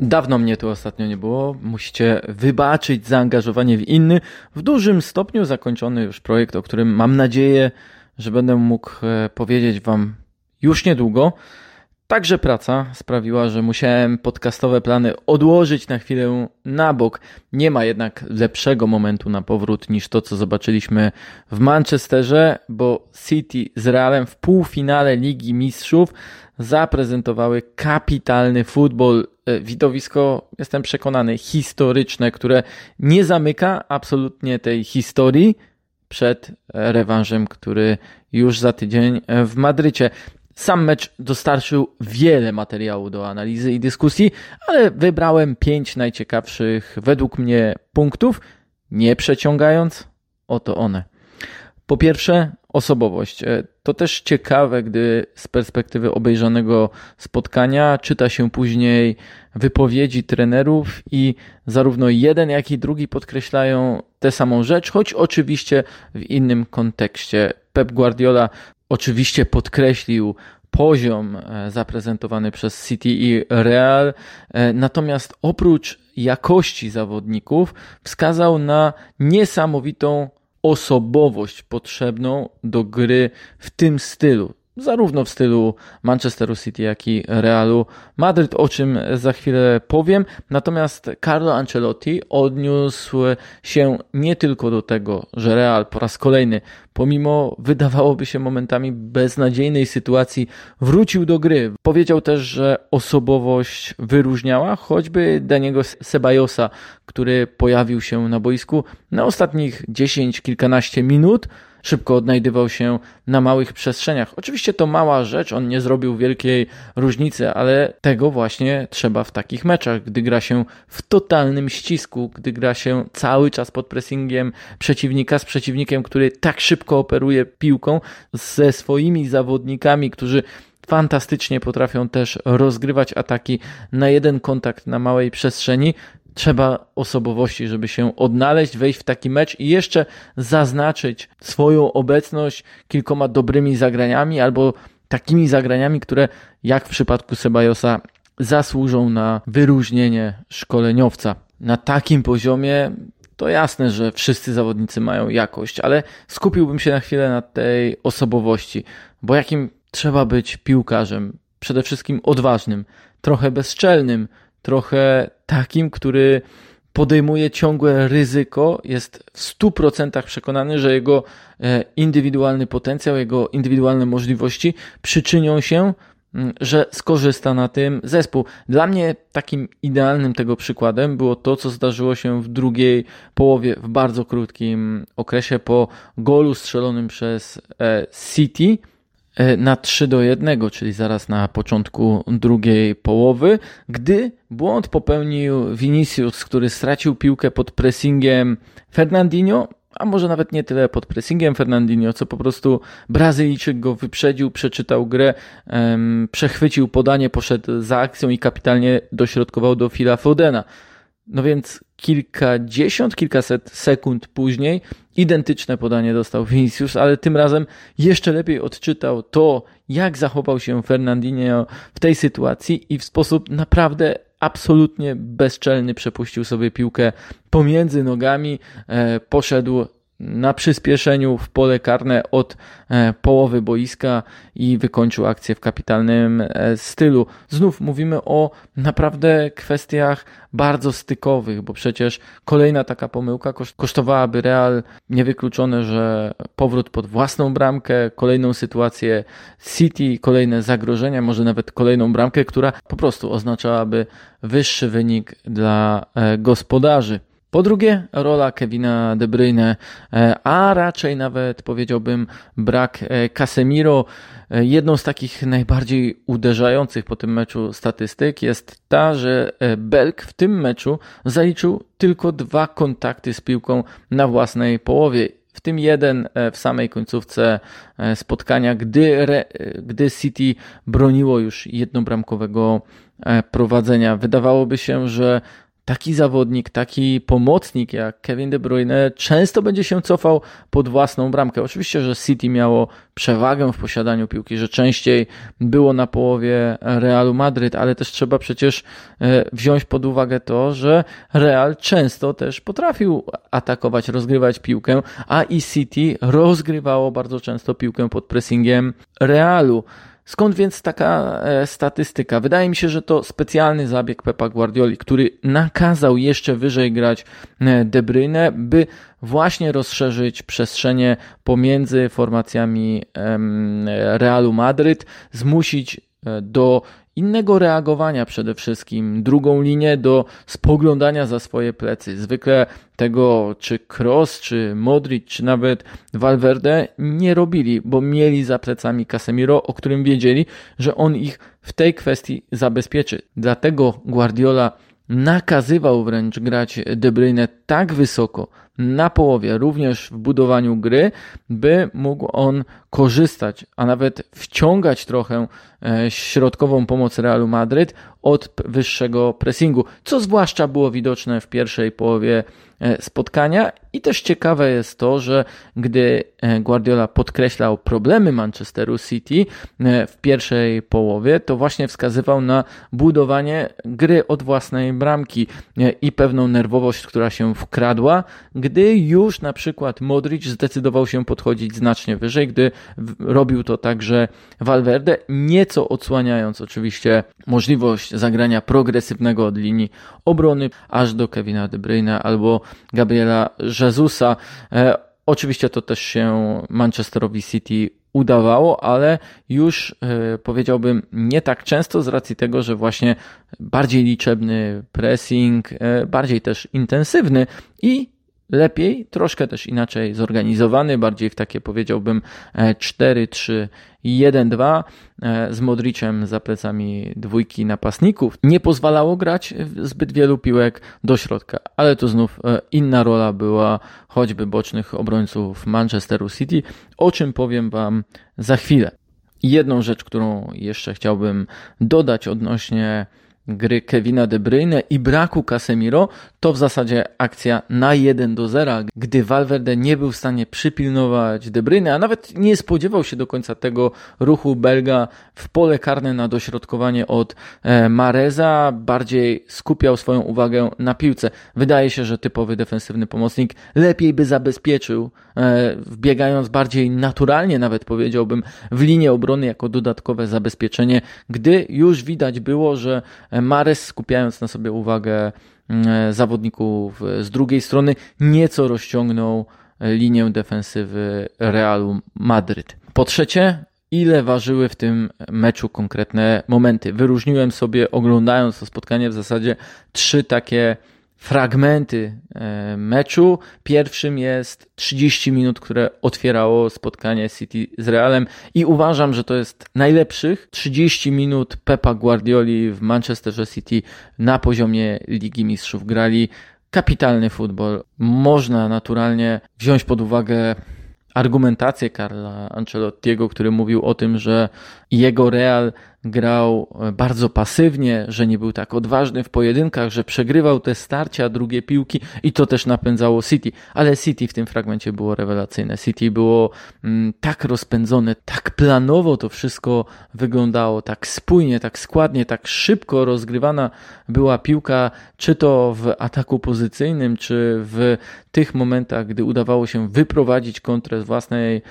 Dawno mnie tu ostatnio nie było. Musicie wybaczyć zaangażowanie w inny, w dużym stopniu zakończony już projekt, o którym mam nadzieję, że będę mógł e, powiedzieć Wam już niedługo. Także praca sprawiła, że musiałem podcastowe plany odłożyć na chwilę na bok. Nie ma jednak lepszego momentu na powrót niż to, co zobaczyliśmy w Manchesterze, bo City z Realem w półfinale Ligi Mistrzów zaprezentowały kapitalny futbol. E, widowisko, jestem przekonany, historyczne, które nie zamyka absolutnie tej historii przed rewanżem, który już za tydzień w Madrycie. Sam mecz dostarczył wiele materiału do analizy i dyskusji, ale wybrałem pięć najciekawszych według mnie punktów, nie przeciągając, oto one. Po pierwsze, osobowość. E, to też ciekawe, gdy z perspektywy obejrzanego spotkania czyta się później wypowiedzi trenerów i zarówno jeden, jak i drugi podkreślają tę samą rzecz, choć oczywiście w innym kontekście. Pep Guardiola oczywiście podkreślił poziom e, zaprezentowany przez City i Real, e, natomiast oprócz jakości zawodników wskazał na niesamowitą osobowość potrzebną do gry w tym stylu zarówno w stylu Manchesteru City, jak i Realu Madryt, o czym za chwilę powiem. Natomiast Carlo Ancelotti odniósł się nie tylko do tego, że Real po raz kolejny, pomimo wydawałoby się momentami beznadziejnej sytuacji, wrócił do gry. Powiedział też, że osobowość wyróżniała choćby Daniego Sebajosa, który pojawił się na boisku na ostatnich 10 kilkanaście minut szybko odnajdywał się na małych przestrzeniach. Oczywiście to mała rzecz, on nie zrobił wielkiej różnicy, ale tego właśnie trzeba w takich meczach, gdy gra się w totalnym ścisku, gdy gra się cały czas pod pressingiem przeciwnika, z przeciwnikiem, który tak szybko operuje piłką, ze swoimi zawodnikami, którzy fantastycznie potrafią też rozgrywać ataki na jeden kontakt na małej przestrzeni, trzeba osobowości, żeby się odnaleźć, wejść w taki mecz i jeszcze zaznaczyć swoją obecność kilkoma dobrymi zagraniami albo takimi zagraniami, które jak w przypadku Sebajosa zasłużą na wyróżnienie szkoleniowca. Na takim poziomie to jasne, że wszyscy zawodnicy mają jakość, ale skupiłbym się na chwilę na tej osobowości, bo jakim trzeba być piłkarzem? Przede wszystkim odważnym, trochę bezczelnym, trochę takim, który podejmuje ciągłe ryzyko, jest w 100% przekonany, że jego e, indywidualny potencjał, jego indywidualne możliwości przyczynią się, że skorzysta na tym zespół. Dla mnie takim idealnym tego przykładem było to, co zdarzyło się w drugiej połowie, w bardzo krótkim okresie po golu strzelonym przez e, City na 3 do 1, czyli zaraz na początku drugiej połowy, gdy błąd popełnił Vinicius, który stracił piłkę pod pressingiem Fernandinho, a może nawet nie tyle pod pressingiem Fernandinho, co po prostu Brazylijczyk go wyprzedził, przeczytał grę, um, przechwycił podanie, poszedł za akcją i kapitalnie dośrodkował do Phila Fodena. No więc kilkadziesiąt, kilkaset sekund później identyczne podanie dostał Vinicius, ale tym razem jeszcze lepiej odczytał to, jak zachował się Fernandinho w tej sytuacji i w sposób naprawdę absolutnie bezczelny przepuścił sobie piłkę pomiędzy nogami, e, poszedł na przyspieszeniu w pole karne od e, połowy boiska i wykończył akcję w kapitalnym e, stylu. Znów mówimy o naprawdę kwestiach bardzo stykowych, bo przecież kolejna taka pomyłka kosztowałaby Real niewykluczone, że powrót pod własną bramkę, kolejną sytuację City, kolejne zagrożenia, może nawet kolejną bramkę, która po prostu oznaczałaby wyższy wynik dla e, gospodarzy. Po drugie, rola Kevina De Bruyne, e, a raczej nawet powiedziałbym brak e, Casemiro. E, jedną z takich najbardziej uderzających po tym meczu statystyk jest ta, że Belk w tym meczu zaliczył tylko dwa kontakty z piłką na własnej połowie w tym jeden w samej końcówce spotkania, gdy, gdy City broniło już jednobramkowego prowadzenia. Wydawałoby się, że taki zawodnik, taki pomocnik jak Kevin De Bruyne często będzie się cofał pod własną bramkę. Oczywiście, że City miało przewagę w posiadaniu piłki, że częściej było na połowie Realu Madryt, ale też trzeba przecież e, wziąć pod uwagę to, że Real często też potrafił atakować, rozgrywać piłkę, a i City rozgrywało bardzo często piłkę pod pressingiem Realu. Skąd więc taka e, statystyka? Wydaje mi się, że to specjalny zabieg Pepa Guardioli, który nakazał jeszcze wyżej grać e, De Bruyne, by właśnie rozszerzyć przestrzenie pomiędzy formacjami Realu Madryt, zmusić e, do innego reagowania przede wszystkim, drugą linię do spoglądania za swoje plecy. Zwykle tego czy Cross, czy Modric, czy nawet Valverde nie robili, bo mieli za plecami Casemiro, o którym wiedzieli, że on ich w tej kwestii zabezpieczy. Dlatego Guardiola nakazywał wręcz grać De Bruyne tak wysoko na połowie, również w budowaniu gry, by mógł on korzystać, a nawet wciągać trochę e, środkową pomoc Realu Madryt od wyższego pressingu, co zwłaszcza było widoczne w pierwszej połowie e, spotkania. I też ciekawe jest to, że gdy e, Guardiola podkreślał problemy Manchesteru City w pierwszej połowie, to właśnie wskazywał na budowanie gry od własnej bramki i pewną nerwowość, która się wkradła, gdy już na przykład Modric zdecydował się podchodzić znacznie wyżej, gdy robił to także Valverde, nieco odsłaniając oczywiście możliwość zagrania progresywnego od linii obrony aż do Kevina De Bruyne albo Gabriela Jezusa. E, oczywiście to też się Manchesterowi City udawało, ale już e, powiedziałbym nie tak często z racji tego, że właśnie bardziej liczebny pressing, e, bardziej też intensywny i lepiej, troszkę też inaczej zorganizowany, bardziej w takie powiedziałbym 4, 3, 1, 2 z Modricem za plecami dwójki napastników. Nie pozwalało grać zbyt wielu piłek do środka, ale to znów e, inna rola była choćby bocznych obrońców Manchesteru City, o czym powiem Wam za chwilę. Jedną rzecz, którą jeszcze chciałbym dodać odnośnie gry Kevina De Bruyne i braku Casemiro, to w zasadzie akcja na 1 do 0, gdy Valverde nie był w stanie przypilnować De Bruyne, a nawet nie spodziewał się do końca tego ruchu Belga w pole karne na dośrodkowanie od e, Mareza, bardziej skupiał swoją uwagę na piłce. Wydaje się, że typowy defensywny pomocnik lepiej by zabezpieczył, e, wbiegając bardziej naturalnie, nawet powiedziałbym, w linię obrony jako dodatkowe zabezpieczenie, gdy już widać było, że Mares skupiając na sobie uwagę mm, zawodników z drugiej strony nieco rozciągnął linię defensywy Realu Madryt. Po trzecie, ile ważyły w tym meczu konkretne momenty. Wyróżniłem sobie, oglądając to spotkanie, w zasadzie trzy takie fragmenty e, meczu. Pierwszym jest 30 minut, które otwierało spotkanie City z Realem i uważam, że to jest najlepszych 30 minut Pepa Guardioli w Manchesterze City na poziomie Ligi Mistrzów. Grali kapitalny futbol. Można naturalnie wziąć pod uwagę argumentację Carla Ancelottiego, który mówił o tym, że jego Real grał e, bardzo pasywnie, że nie był tak odważny w pojedynkach, że przegrywał te starcia, drugie piłki i to też napędzało City. Ale City w tym fragmencie było rewelacyjne. City było mm, tak rozpędzone, tak planowo to wszystko wyglądało, tak spójnie, tak składnie, tak szybko rozgrywana była piłka, czy to w ataku pozycyjnym, czy w tych momentach, gdy udawało się wyprowadzić kontrę z własnej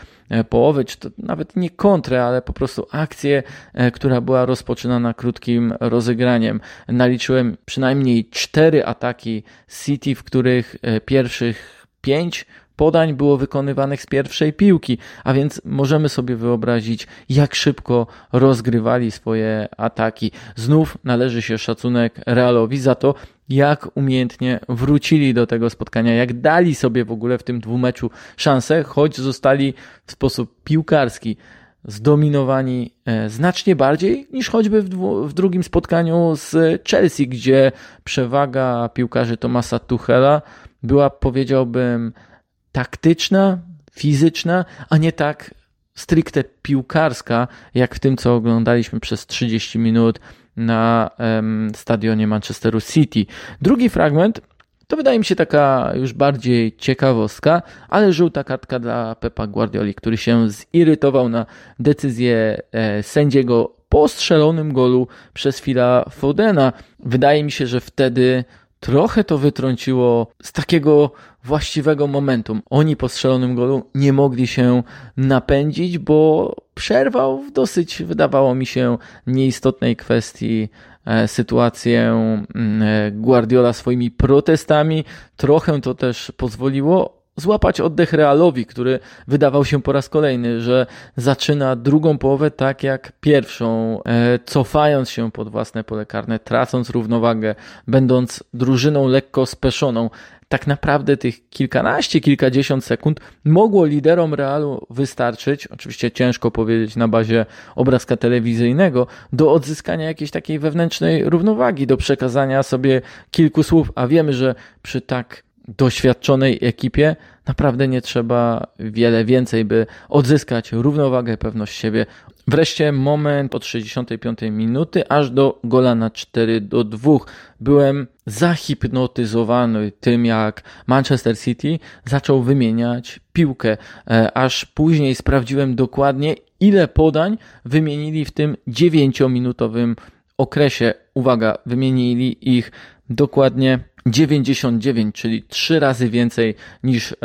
połowy, czy to nawet nie kontrę, ale po prostu akcję, e, która była rozpoczynana krótkim rozegraniem. Naliczyłem przynajmniej cztery ataki City, w których e, pierwszych pięć podań było wykonywanych z pierwszej piłki, a więc możemy sobie wyobrazić, jak szybko rozgrywali swoje ataki. Znów należy się szacunek Realowi za to, jak umiejętnie wrócili do tego spotkania, jak dali sobie w ogóle w tym dwumeczu szansę, choć zostali w sposób piłkarski zdominowani e, znacznie bardziej niż choćby w, w, drugim spotkaniu z Chelsea, gdzie przewaga piłkarzy Tomasa Tuchela była, powiedziałbym, taktyczna, fizyczna, a nie tak stricte piłkarska, jak w tym, co oglądaliśmy przez 30 minut na stadionie Manchesteru City. Drugi fragment to wydaje mi się taka już bardziej ciekawostka, ale żółta kartka dla Pepa Guardioli, który się zirytował na decyzję e, sędziego po strzelonym golu przez Phila Fodena. Wydaje mi się, że wtedy trochę to wytrąciło z takiego właściwego momentum. Oni po strzelonym golu nie mogli się napędzić, bo przerwał w dosyć, wydawało mi się, nieistotnej kwestii e, sytuację mm, e, Guardiola swoimi protestami. Trochę to też pozwoliło złapać oddech Realowi, który wydawał się po raz kolejny, że zaczyna drugą połowę tak jak pierwszą, e, cofając się pod własne pole karne, tracąc równowagę, będąc drużyną lekko speszoną. Tak naprawdę tych kilkanaście, kilkadziesiąt sekund mogło liderom Realu wystarczyć, oczywiście ciężko powiedzieć na bazie obrazka telewizyjnego, do odzyskania jakiejś takiej wewnętrznej równowagi, do przekazania sobie kilku słów, a wiemy, że przy tak doświadczonej ekipie naprawdę nie trzeba wiele więcej, by odzyskać równowagę, pewność siebie. Wreszcie moment od 65 minuty aż do gola na 4 do 2. Byłem zahipnotyzowany tym, jak Manchester City zaczął wymieniać piłkę, e, aż później sprawdziłem dokładnie, ile podań wymienili w tym 9-minutowym okresie. Uwaga, wymienili ich dokładnie 99, czyli trzy razy więcej niż e,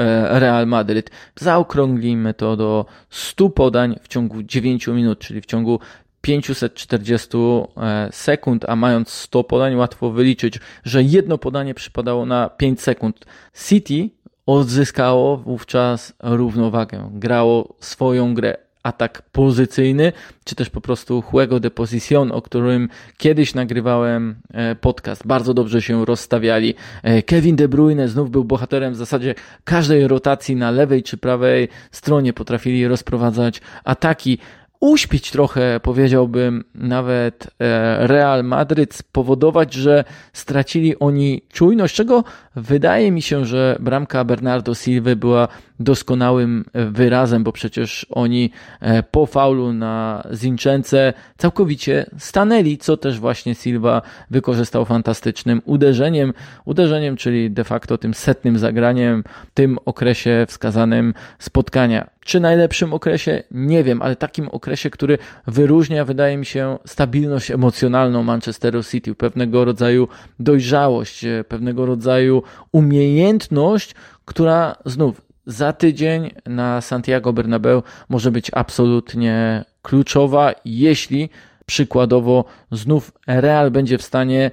Real Madryt. Zaokrąglimy to do 100 podań w ciągu 9 minut, czyli w ciągu 540 e, sekund, a mając 100 podań, łatwo wyliczyć, że jedno podanie przypadało na 5 sekund. City odzyskało wówczas równowagę, grało swoją grę atak pozycyjny, czy też po prostu juego de posición, o którym kiedyś nagrywałem e, podcast. Bardzo dobrze się rozstawiali. E, Kevin De Bruyne znów był bohaterem w zasadzie każdej rotacji na lewej czy prawej stronie. Potrafili rozprowadzać ataki uśpić trochę, powiedziałbym, nawet e, Real Madryt, spowodować, że stracili oni czujność, czego wydaje mi się, że bramka Bernardo Silva była doskonałym wyrazem, bo przecież oni e, po faulu na Zinczence całkowicie stanęli, co też właśnie Silva wykorzystał fantastycznym uderzeniem, uderzeniem, czyli de facto tym setnym zagraniem, w tym okresie wskazanym spotkania. Czy najlepszym okresie? Nie wiem, ale takim okresie, który wyróżnia, wydaje mi się, stabilność emocjonalną Manchesteru City, pewnego rodzaju dojrzałość, e, pewnego rodzaju umiejętność, która znów za tydzień na Santiago Bernabeu może być absolutnie kluczowa, jeśli przykładowo znów Real będzie w stanie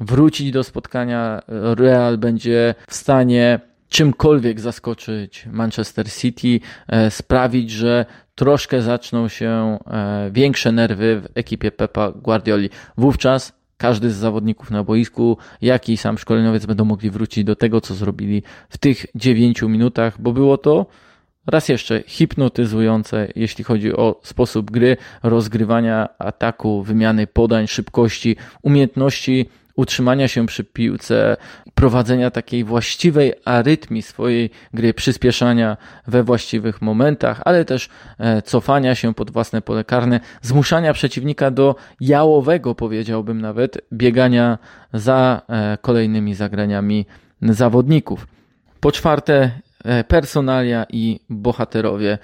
wrócić do spotkania, Real będzie w stanie czymkolwiek zaskoczyć Manchester City, e, sprawić, że troszkę zaczną się e, większe nerwy w ekipie Pepa Guardioli. Wówczas każdy z zawodników na boisku, jak i sam szkoleniowiec będą mogli wrócić do tego, co zrobili w tych dziewięciu minutach, bo było to raz jeszcze hipnotyzujące, jeśli chodzi o sposób gry, rozgrywania ataku, wymiany podań, szybkości, umiejętności utrzymania się przy piłce, prowadzenia takiej właściwej arytmii swojej gry, przyspieszania we właściwych momentach, ale też e, cofania się pod własne pole karne, zmuszania przeciwnika do jałowego, powiedziałbym nawet, biegania za e, kolejnymi zagraniami zawodników. Po czwarte, personalia i bohaterowie.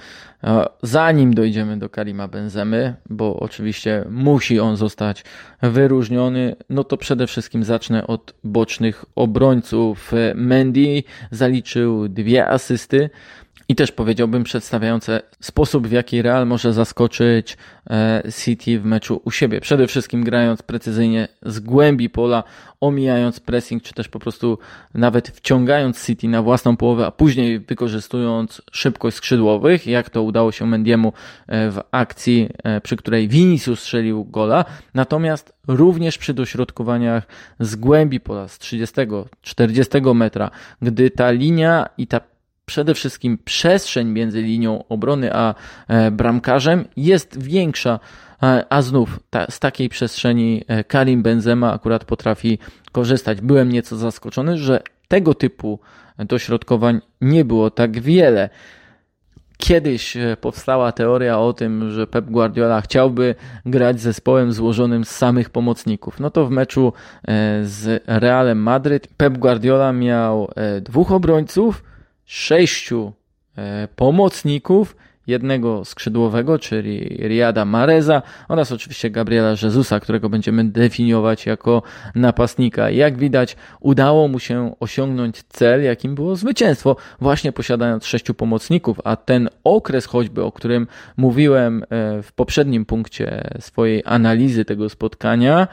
E, zanim dojdziemy do Karima Benzemy, bo oczywiście musi on zostać wyróżniony, no to przede wszystkim zacznę od bocznych obrońców. Mendy zaliczył dwie asysty i też powiedziałbym przedstawiające sposób, w jaki Real może zaskoczyć e, City w meczu u siebie. Przede wszystkim grając precyzyjnie z głębi pola, omijając pressing, czy też po prostu nawet wciągając City na własną połowę, a później wykorzystując szybkość skrzydłowych, jak to udało się Mendiemu e, w akcji, e, przy której Vinicius strzelił gola. Natomiast również przy dośrodkowaniach z głębi pola, z 30-40 metra, gdy ta linia i ta przede wszystkim przestrzeń między linią obrony a e, bramkarzem jest większa, e, a znów ta, z takiej przestrzeni e, Karim Benzema akurat potrafi korzystać. Byłem nieco zaskoczony, że tego typu dośrodkowań nie było tak wiele. Kiedyś powstała teoria o tym, że Pep Guardiola chciałby grać zespołem złożonym z samych pomocników. No to w meczu z Realem Madryt Pep Guardiola miał dwóch obrońców, sześciu e, pomocników, jednego skrzydłowego, czyli Riada Mareza oraz oczywiście Gabriela Jezusa, którego będziemy definiować jako napastnika. Jak widać, udało mu się osiągnąć cel, jakim było zwycięstwo, właśnie posiadając sześciu pomocników, a ten okres choćby, o którym mówiłem e, w poprzednim punkcie swojej analizy tego spotkania,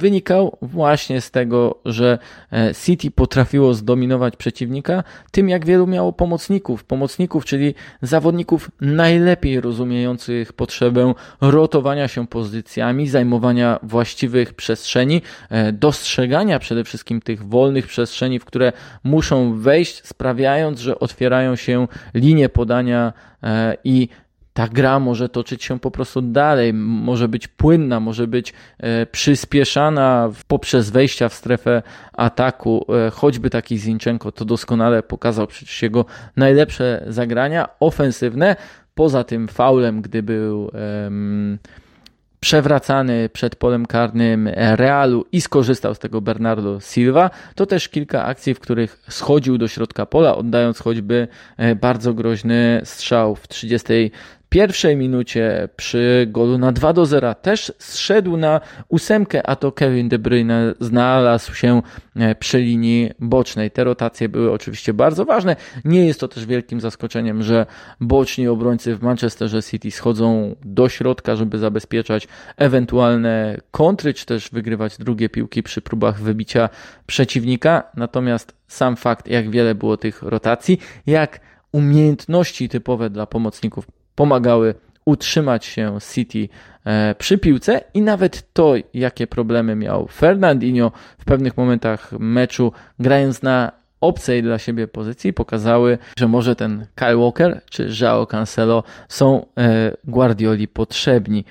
wynikał właśnie z tego, że e, City potrafiło zdominować przeciwnika tym, jak wielu miało pomocników. Pomocników, czyli zawodników najlepiej rozumiejących potrzebę rotowania się pozycjami, zajmowania właściwych przestrzeni, e, dostrzegania przede wszystkim tych wolnych przestrzeni, w które muszą wejść, sprawiając, że otwierają się linie podania e, i ta gra może toczyć się po prostu dalej, może być płynna, może być e, przyspieszana poprzez wejścia w strefę ataku. E, choćby taki Zinchenko to doskonale pokazał przecież jego najlepsze zagrania ofensywne. Poza tym faulem, gdy był przewracany przed polem karnym Realu i skorzystał z tego Bernardo Silva. To też kilka akcji, w których schodził do środka pola, oddając choćby e, bardzo groźny strzał w 30 pierwszej minucie przy golu na 2 do 0 też zszedł na ósemkę, a to Kevin De Bruyne znalazł się e, przy linii bocznej. Te rotacje były oczywiście bardzo ważne. Nie jest to też wielkim zaskoczeniem, że boczni obrońcy w Manchesterze City schodzą do środka, żeby zabezpieczać ewentualne kontry, czy też wygrywać drugie piłki przy próbach wybicia przeciwnika. Natomiast sam fakt, jak wiele było tych rotacji, jak umiejętności typowe dla pomocników pomagały utrzymać się City e, przy piłce i nawet to, jakie problemy miał Fernandinho w pewnych momentach meczu, grając na obcej dla siebie pozycji, pokazały, że może ten Kyle Walker czy João Cancelo są e, Guardioli potrzebni.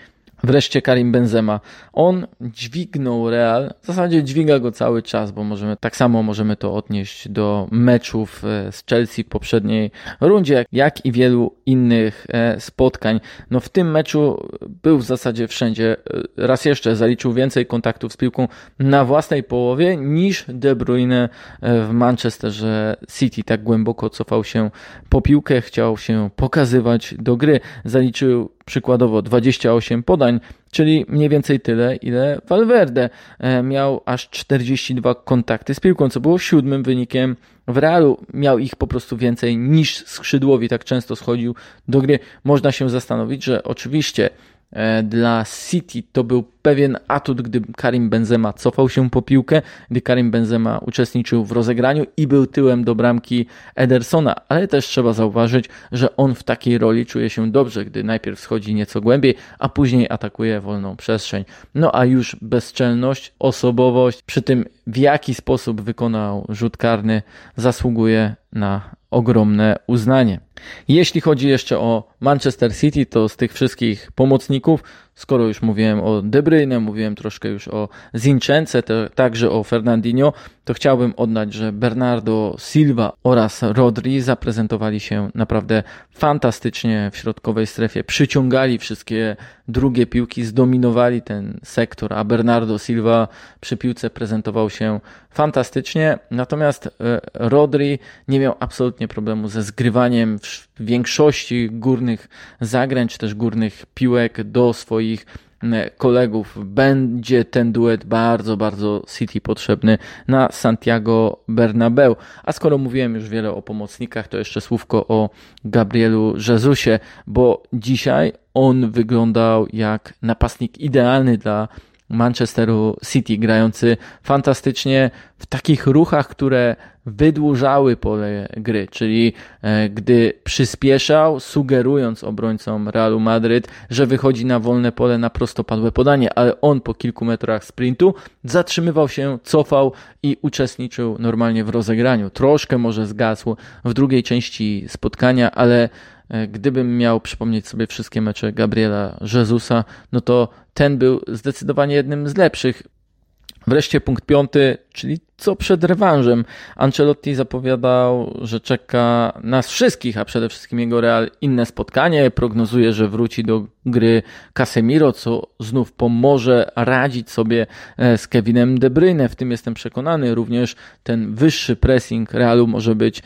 Wreszcie Karim Benzema. On dźwignął Real, w zasadzie dźwiga go cały czas, bo możemy, tak samo możemy to odnieść do meczów e, z Chelsea w poprzedniej rundzie, jak, i wielu innych e, spotkań. No w tym meczu był w zasadzie wszędzie. E, raz jeszcze zaliczył więcej kontaktów z piłką na własnej połowie niż De Bruyne w Manchesterze City. Tak głęboko cofał się po piłkę, chciał się pokazywać do gry. Zaliczył przykładowo 28 podań, czyli mniej więcej tyle, ile Valverde e, miał aż 42 kontakty z piłką, co było siódmym wynikiem w Realu. Miał ich po prostu więcej niż skrzydłowi, tak często schodził do gry. Można się zastanowić, że oczywiście dla City to był pewien atut, gdy Karim Benzema cofał się po piłkę, gdy Karim Benzema uczestniczył w rozegraniu i był tyłem do bramki Edersona, ale też trzeba zauważyć, że on w takiej roli czuje się dobrze, gdy najpierw schodzi nieco głębiej, a później atakuje wolną przestrzeń. No a już bezczelność, osobowość, przy tym w jaki sposób wykonał rzut karny zasługuje na ogromne uznanie. Jeśli chodzi jeszcze o Manchester City, to z tych wszystkich pomocników Skoro już mówiłem o De Bruyne, mówiłem troszkę już o Zinczence, także o Fernandinho, to chciałbym oddać, że Bernardo Silva oraz Rodri zaprezentowali się naprawdę fantastycznie w środkowej strefie. Przyciągali wszystkie drugie piłki, zdominowali ten sektor, a Bernardo Silva przy piłce prezentował się fantastycznie. Natomiast e, Rodri nie miał absolutnie problemu ze zgrywaniem większości górnych zagrań, czy też górnych piłek do swoich kolegów. Będzie ten duet bardzo, bardzo City potrzebny na Santiago Bernabeu. A skoro mówiłem już wiele o pomocnikach, to jeszcze słówko o Gabrielu Jezusie, bo dzisiaj on wyglądał jak napastnik idealny dla Manchesteru City, grający fantastycznie w takich ruchach, które wydłużały pole gry, czyli e, gdy przyspieszał, sugerując obrońcom Realu Madryt, że wychodzi na wolne pole na prostopadłe podanie, ale on po kilku metrach sprintu zatrzymywał się, cofał i uczestniczył normalnie w rozegraniu. Troszkę może zgasł w drugiej części spotkania, ale gdybym miał przypomnieć sobie wszystkie mecze Gabriela Jezusa, no to ten był zdecydowanie jednym z lepszych. Wreszcie punkt piąty, czyli co przed rewanżem. Ancelotti zapowiadał, że czeka nas wszystkich, a przede wszystkim jego Real inne spotkanie. Prognozuje, że wróci do gry Casemiro, co znów pomoże radzić sobie e, z Kevinem De Bruyne. W tym jestem przekonany. Również ten wyższy pressing Realu może być e,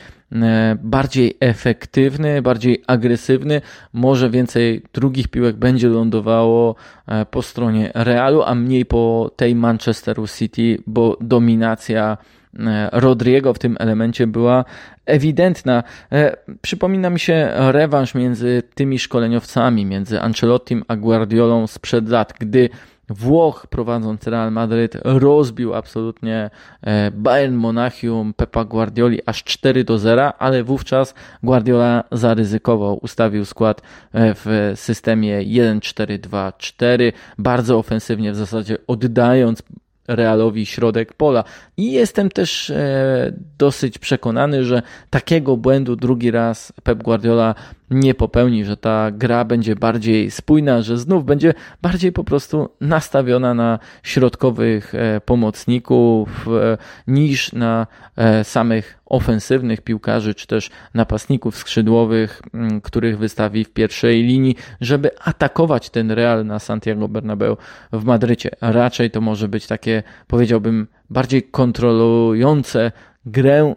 bardziej efektywny, bardziej agresywny. Może więcej drugich piłek będzie lądowało e, po stronie Realu, a mniej po tej Manchesteru City, bo dominacja E, Rodriego w tym elemencie była ewidentna. E, przypomina mi się rewanż między tymi szkoleniowcami, między Ancelottim a Guardiolą sprzed lat, gdy Włoch prowadząc Real Madryt rozbił absolutnie e, Bayern Monachium Pepa Guardioli aż 4 do 0, ale wówczas Guardiola zaryzykował, ustawił skład w systemie 1-4-2-4, bardzo ofensywnie w zasadzie oddając Realowi środek pola. I jestem też e, dosyć przekonany, że takiego błędu drugi raz Pep Guardiola nie popełni, że ta gra będzie bardziej spójna, że znów będzie bardziej po prostu nastawiona na środkowych e, pomocników e, niż na e, samych ofensywnych piłkarzy, czy też napastników skrzydłowych, których wystawi w pierwszej linii, żeby atakować ten Real na Santiago Bernabeu w Madrycie. Raczej to może być takie, powiedziałbym, bardziej kontrolujące grę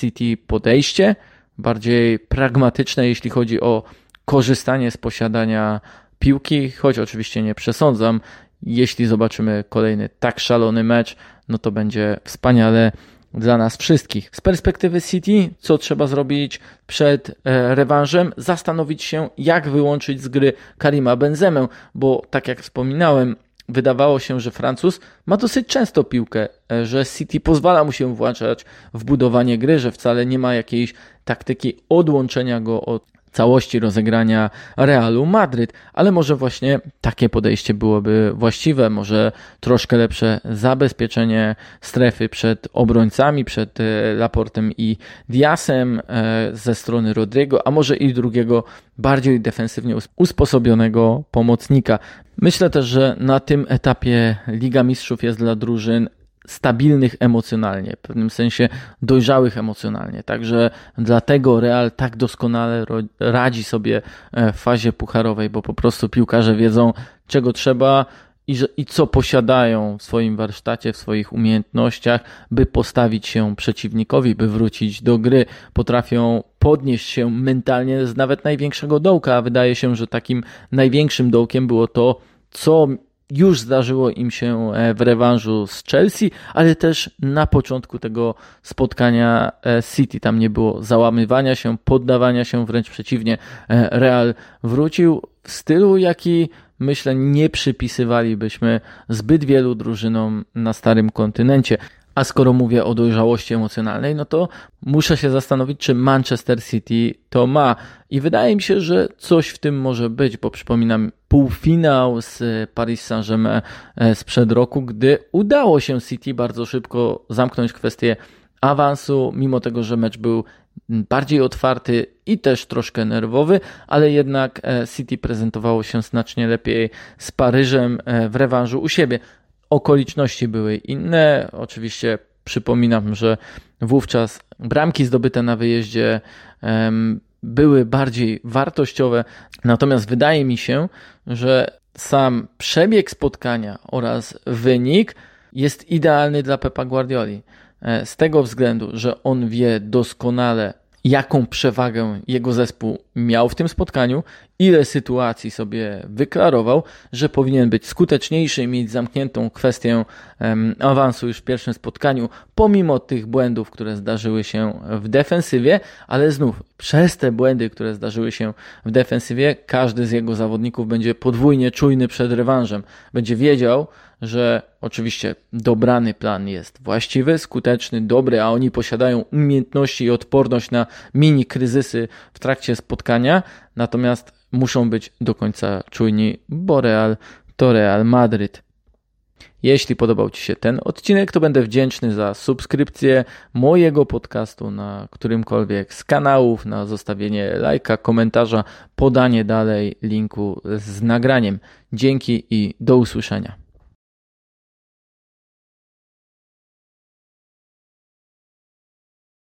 City podejście, bardziej pragmatyczne, jeśli chodzi o korzystanie z posiadania piłki, choć oczywiście nie przesądzam. Jeśli zobaczymy kolejny tak szalony mecz, no to będzie wspaniale dla nas wszystkich. Z perspektywy City, co trzeba zrobić przed e, rewanżem? Zastanowić się, jak wyłączyć z gry Karima Benzemę, bo tak jak wspominałem, wydawało się, że Francuz ma dosyć często piłkę, e, że City pozwala mu się włączać w budowanie gry, że wcale nie ma jakiejś taktyki odłączenia go od całości rozegrania Realu Madryt, ale może właśnie takie podejście byłoby właściwe, może troszkę lepsze zabezpieczenie strefy przed obrońcami, przed e, Laportem i Diasem e, ze strony Rodrigo, a może i drugiego bardziej defensywnie usposobionego pomocnika. Myślę też, że na tym etapie Liga Mistrzów jest dla drużyn stabilnych emocjonalnie, w pewnym sensie dojrzałych emocjonalnie. Także dlatego Real tak doskonale radzi sobie e, w fazie pucharowej, bo po prostu piłkarze wiedzą, czego trzeba i, że, i co posiadają w swoim warsztacie, w swoich umiejętnościach, by postawić się przeciwnikowi, by wrócić do gry. Potrafią podnieść się mentalnie z nawet największego dołka, a wydaje się, że takim największym dołkiem było to, co już zdarzyło im się e, w rewanżu z Chelsea, ale też na początku tego spotkania e, City. Tam nie było załamywania się, poddawania się, wręcz przeciwnie. E, Real wrócił w stylu, jaki myślę nie przypisywalibyśmy zbyt wielu drużynom na starym kontynencie. A skoro mówię o dojrzałości emocjonalnej, no to muszę się zastanowić, czy Manchester City to ma. I wydaje mi się, że coś w tym może być, bo przypominam półfinał z Paris Saint-Germain e, sprzed roku, gdy udało się City bardzo szybko zamknąć kwestię awansu, mimo tego, że mecz był bardziej otwarty i też troszkę nerwowy, ale jednak e, City prezentowało się znacznie lepiej z Paryżem e, w rewanżu u siebie. Okoliczności były inne. Oczywiście przypominam, że wówczas bramki zdobyte na wyjeździe były bardziej wartościowe. Natomiast wydaje mi się, że sam przebieg spotkania oraz wynik jest idealny dla Pepa Guardioli. E, z tego względu, że on wie doskonale, jaką przewagę jego zespół miał w tym spotkaniu ile sytuacji sobie wyklarował, że powinien być skuteczniejszy i mieć zamkniętą kwestię awansu już w pierwszym spotkaniu, pomimo tych błędów, które zdarzyły się w defensywie, ale znów przez te błędy, które zdarzyły się w defensywie, każdy z jego zawodników będzie podwójnie czujny przed rewanżem. Będzie wiedział, że oczywiście dobrany plan jest właściwy, skuteczny, dobry, a oni posiadają umiejętności i odporność na mini kryzysy w trakcie spotkania, natomiast muszą być do końca czujni, bo Real to Real Madryt. Jeśli podobał Ci się ten odcinek, to będę wdzięczny za subskrypcję mojego podcastu na którymkolwiek z kanałów, na zostawienie lajka, komentarza, podanie dalej linku z nagraniem. Dzięki i do usłyszenia.